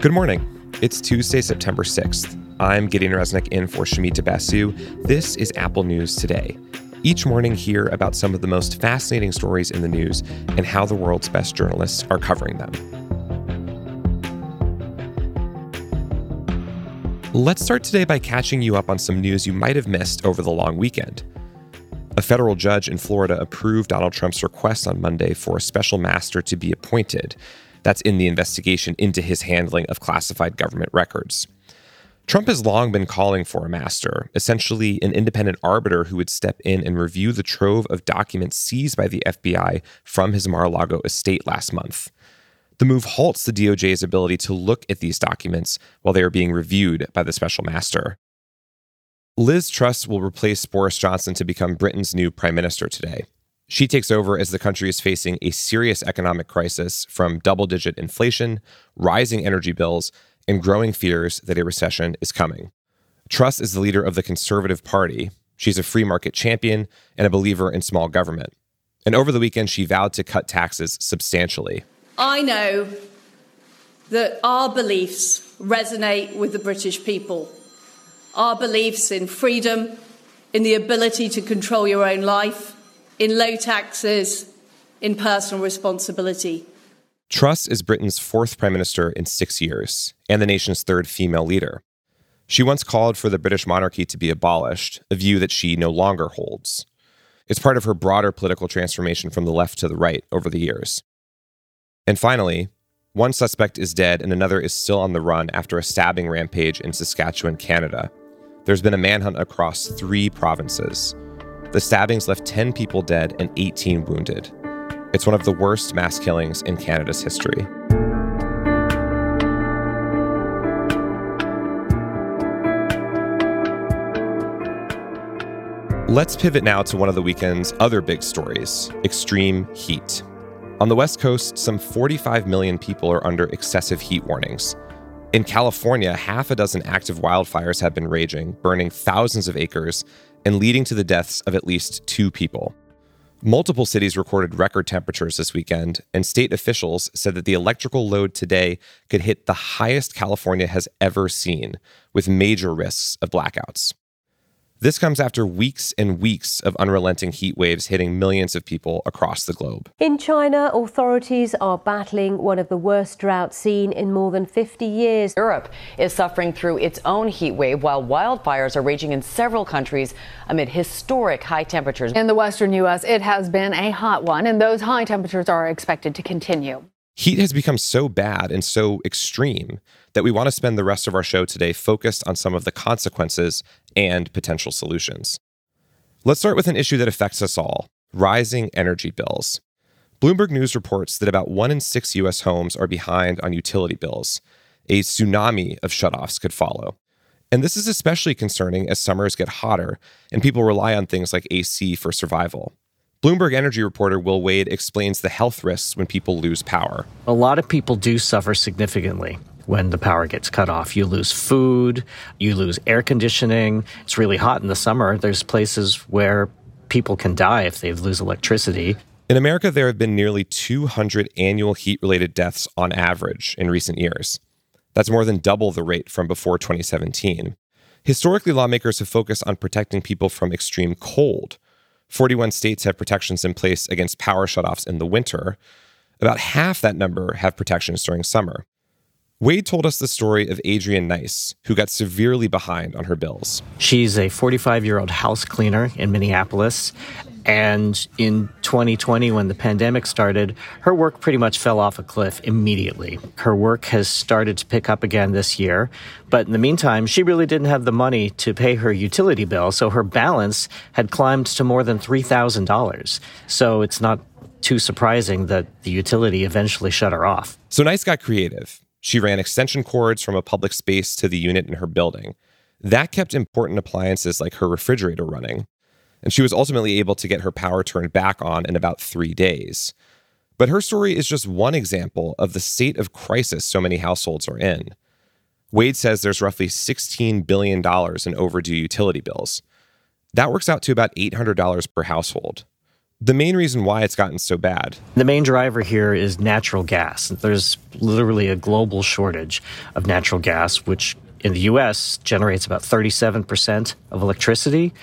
Good morning. It's Tuesday, September 6th. I'm Gideon Resnick in for Shumita Basu. This is Apple News Today. Each morning, hear about some of the most fascinating stories in the news and how the world's best journalists are covering them. Let's start today by catching you up on some news you might have missed over the long weekend. A federal judge in Florida approved Donald Trump's request on Monday for a special master to be appointed. That's in the investigation into his handling of classified government records. Trump has long been calling for a master, essentially an independent arbiter who would step in and review the trove of documents seized by the FBI from his Mar a Lago estate last month. The move halts the DOJ's ability to look at these documents while they are being reviewed by the special master. Liz Truss will replace Boris Johnson to become Britain's new prime minister today. She takes over as the country is facing a serious economic crisis from double digit inflation, rising energy bills, and growing fears that a recession is coming. Truss is the leader of the Conservative Party. She's a free market champion and a believer in small government. And over the weekend, she vowed to cut taxes substantially. I know that our beliefs resonate with the British people. Our beliefs in freedom, in the ability to control your own life, in low taxes, in personal responsibility. Truss is Britain's fourth prime minister in six years and the nation's third female leader. She once called for the British monarchy to be abolished, a view that she no longer holds. It's part of her broader political transformation from the left to the right over the years. And finally, one suspect is dead and another is still on the run after a stabbing rampage in Saskatchewan, Canada. There's been a manhunt across three provinces. The stabbings left 10 people dead and 18 wounded. It's one of the worst mass killings in Canada's history. Let's pivot now to one of the weekend's other big stories extreme heat. On the West Coast, some 45 million people are under excessive heat warnings. In California, half a dozen active wildfires have been raging, burning thousands of acres and leading to the deaths of at least two people. Multiple cities recorded record temperatures this weekend, and state officials said that the electrical load today could hit the highest California has ever seen, with major risks of blackouts. This comes after weeks and weeks of unrelenting heat waves hitting millions of people across the globe. In China, authorities are battling one of the worst droughts seen in more than 50 years. Europe is suffering through its own heat wave while wildfires are raging in several countries amid historic high temperatures. In the western U.S., it has been a hot one, and those high temperatures are expected to continue. Heat has become so bad and so extreme that we want to spend the rest of our show today focused on some of the consequences and potential solutions. Let's start with an issue that affects us all rising energy bills. Bloomberg News reports that about one in six US homes are behind on utility bills. A tsunami of shutoffs could follow. And this is especially concerning as summers get hotter and people rely on things like AC for survival. Bloomberg Energy reporter Will Wade explains the health risks when people lose power. A lot of people do suffer significantly when the power gets cut off. You lose food, you lose air conditioning. It's really hot in the summer. There's places where people can die if they lose electricity. In America, there have been nearly 200 annual heat related deaths on average in recent years. That's more than double the rate from before 2017. Historically, lawmakers have focused on protecting people from extreme cold. 41 states have protections in place against power shutoffs in the winter. About half that number have protections during summer. Wade told us the story of Adrienne Nice, who got severely behind on her bills. She's a 45 year old house cleaner in Minneapolis. And in 2020, when the pandemic started, her work pretty much fell off a cliff immediately. Her work has started to pick up again this year. But in the meantime, she really didn't have the money to pay her utility bill. So her balance had climbed to more than $3,000. So it's not too surprising that the utility eventually shut her off. So Nice got creative. She ran extension cords from a public space to the unit in her building. That kept important appliances like her refrigerator running. And she was ultimately able to get her power turned back on in about three days. But her story is just one example of the state of crisis so many households are in. Wade says there's roughly $16 billion in overdue utility bills. That works out to about $800 per household. The main reason why it's gotten so bad. The main driver here is natural gas. There's literally a global shortage of natural gas, which in the US generates about 37% of electricity.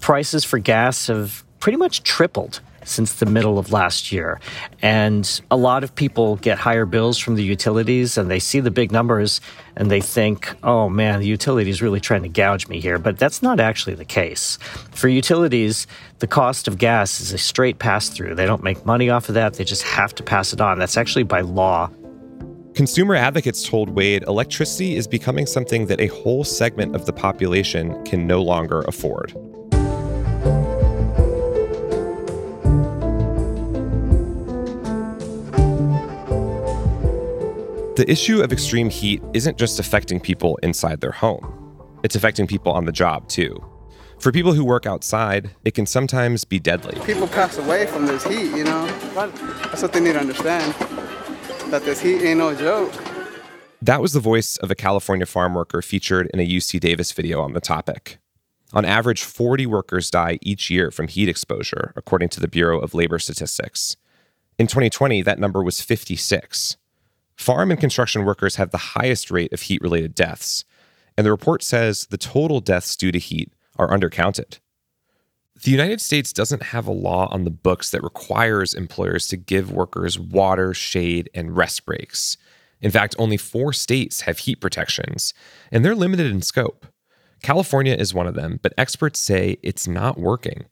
Prices for gas have pretty much tripled since the middle of last year. And a lot of people get higher bills from the utilities and they see the big numbers and they think, oh man, the utility is really trying to gouge me here. But that's not actually the case. For utilities, the cost of gas is a straight pass through. They don't make money off of that, they just have to pass it on. That's actually by law. Consumer advocates told Wade electricity is becoming something that a whole segment of the population can no longer afford. The issue of extreme heat isn't just affecting people inside their home, it's affecting people on the job too. For people who work outside, it can sometimes be deadly. People pass away from this heat, you know? That's what they need to understand that this heat ain't no joke. That was the voice of a California farm worker featured in a UC Davis video on the topic. On average, 40 workers die each year from heat exposure, according to the Bureau of Labor Statistics. In 2020, that number was 56. Farm and construction workers have the highest rate of heat related deaths, and the report says the total deaths due to heat are undercounted. The United States doesn't have a law on the books that requires employers to give workers water, shade, and rest breaks. In fact, only four states have heat protections, and they're limited in scope. California is one of them, but experts say it's not working.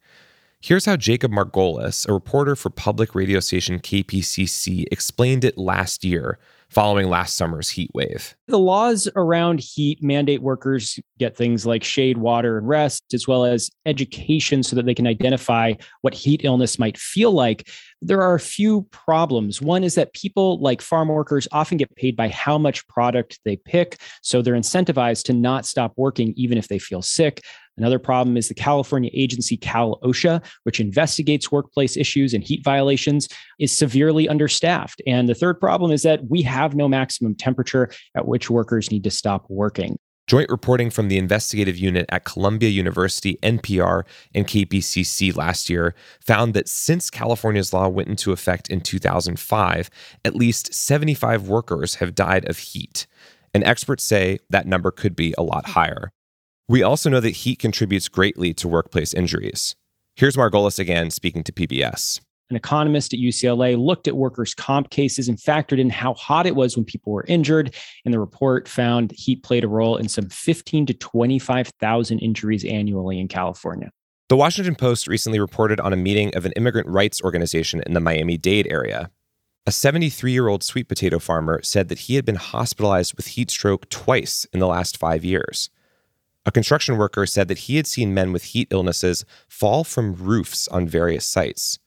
Here's how Jacob Margolis, a reporter for public radio station KPCC, explained it last year following last summer's heat wave. The laws around heat mandate workers get things like shade, water, and rest, as well as education so that they can identify what heat illness might feel like. There are a few problems. One is that people like farm workers often get paid by how much product they pick. So they're incentivized to not stop working even if they feel sick. Another problem is the California agency Cal OSHA, which investigates workplace issues and heat violations, is severely understaffed. And the third problem is that we have no maximum temperature at which workers need to stop working. Joint reporting from the investigative unit at Columbia University, NPR, and KPCC last year found that since California's law went into effect in 2005, at least 75 workers have died of heat. And experts say that number could be a lot higher. We also know that heat contributes greatly to workplace injuries. Here's Margolis again speaking to PBS. An economist at UCLA looked at workers' comp cases and factored in how hot it was when people were injured. And the report found heat played a role in some 15 to 25,000 injuries annually in California. The Washington Post recently reported on a meeting of an immigrant rights organization in the Miami Dade area. A 73 year old sweet potato farmer said that he had been hospitalized with heat stroke twice in the last five years. A construction worker said that he had seen men with heat illnesses fall from roofs on various sites.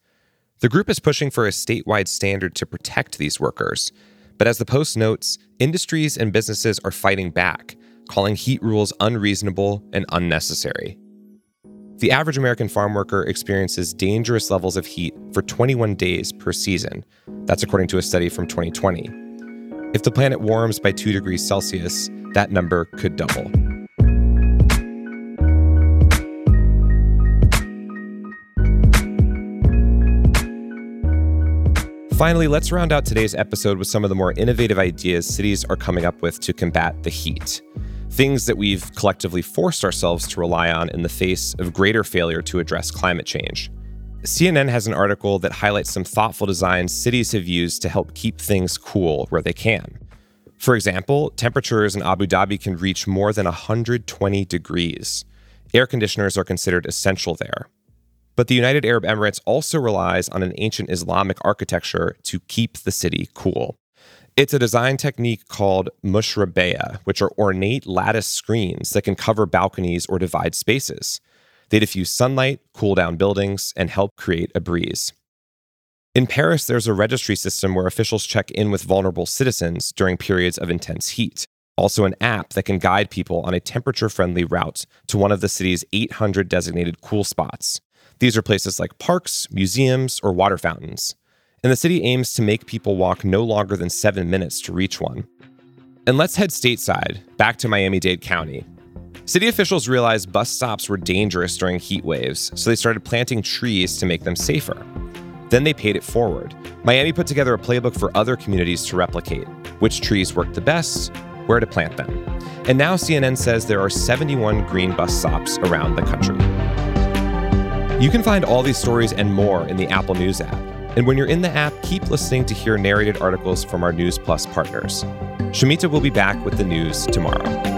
The group is pushing for a statewide standard to protect these workers. But as the Post notes, industries and businesses are fighting back, calling heat rules unreasonable and unnecessary. The average American farm worker experiences dangerous levels of heat for 21 days per season. That's according to a study from 2020. If the planet warms by 2 degrees Celsius, that number could double. Finally, let's round out today's episode with some of the more innovative ideas cities are coming up with to combat the heat. Things that we've collectively forced ourselves to rely on in the face of greater failure to address climate change. CNN has an article that highlights some thoughtful designs cities have used to help keep things cool where they can. For example, temperatures in Abu Dhabi can reach more than 120 degrees. Air conditioners are considered essential there. But the United Arab Emirates also relies on an ancient Islamic architecture to keep the city cool. It's a design technique called mashrabiya, which are ornate lattice screens that can cover balconies or divide spaces. They diffuse sunlight, cool down buildings, and help create a breeze. In Paris, there's a registry system where officials check in with vulnerable citizens during periods of intense heat. Also, an app that can guide people on a temperature friendly route to one of the city's 800 designated cool spots. These are places like parks, museums, or water fountains. And the city aims to make people walk no longer than seven minutes to reach one. And let's head stateside, back to Miami Dade County. City officials realized bus stops were dangerous during heat waves, so they started planting trees to make them safer. Then they paid it forward. Miami put together a playbook for other communities to replicate which trees worked the best, where to plant them. And now CNN says there are 71 green bus stops around the country. You can find all these stories and more in the Apple News app. And when you're in the app, keep listening to hear narrated articles from our News Plus partners. Shumita will be back with the news tomorrow.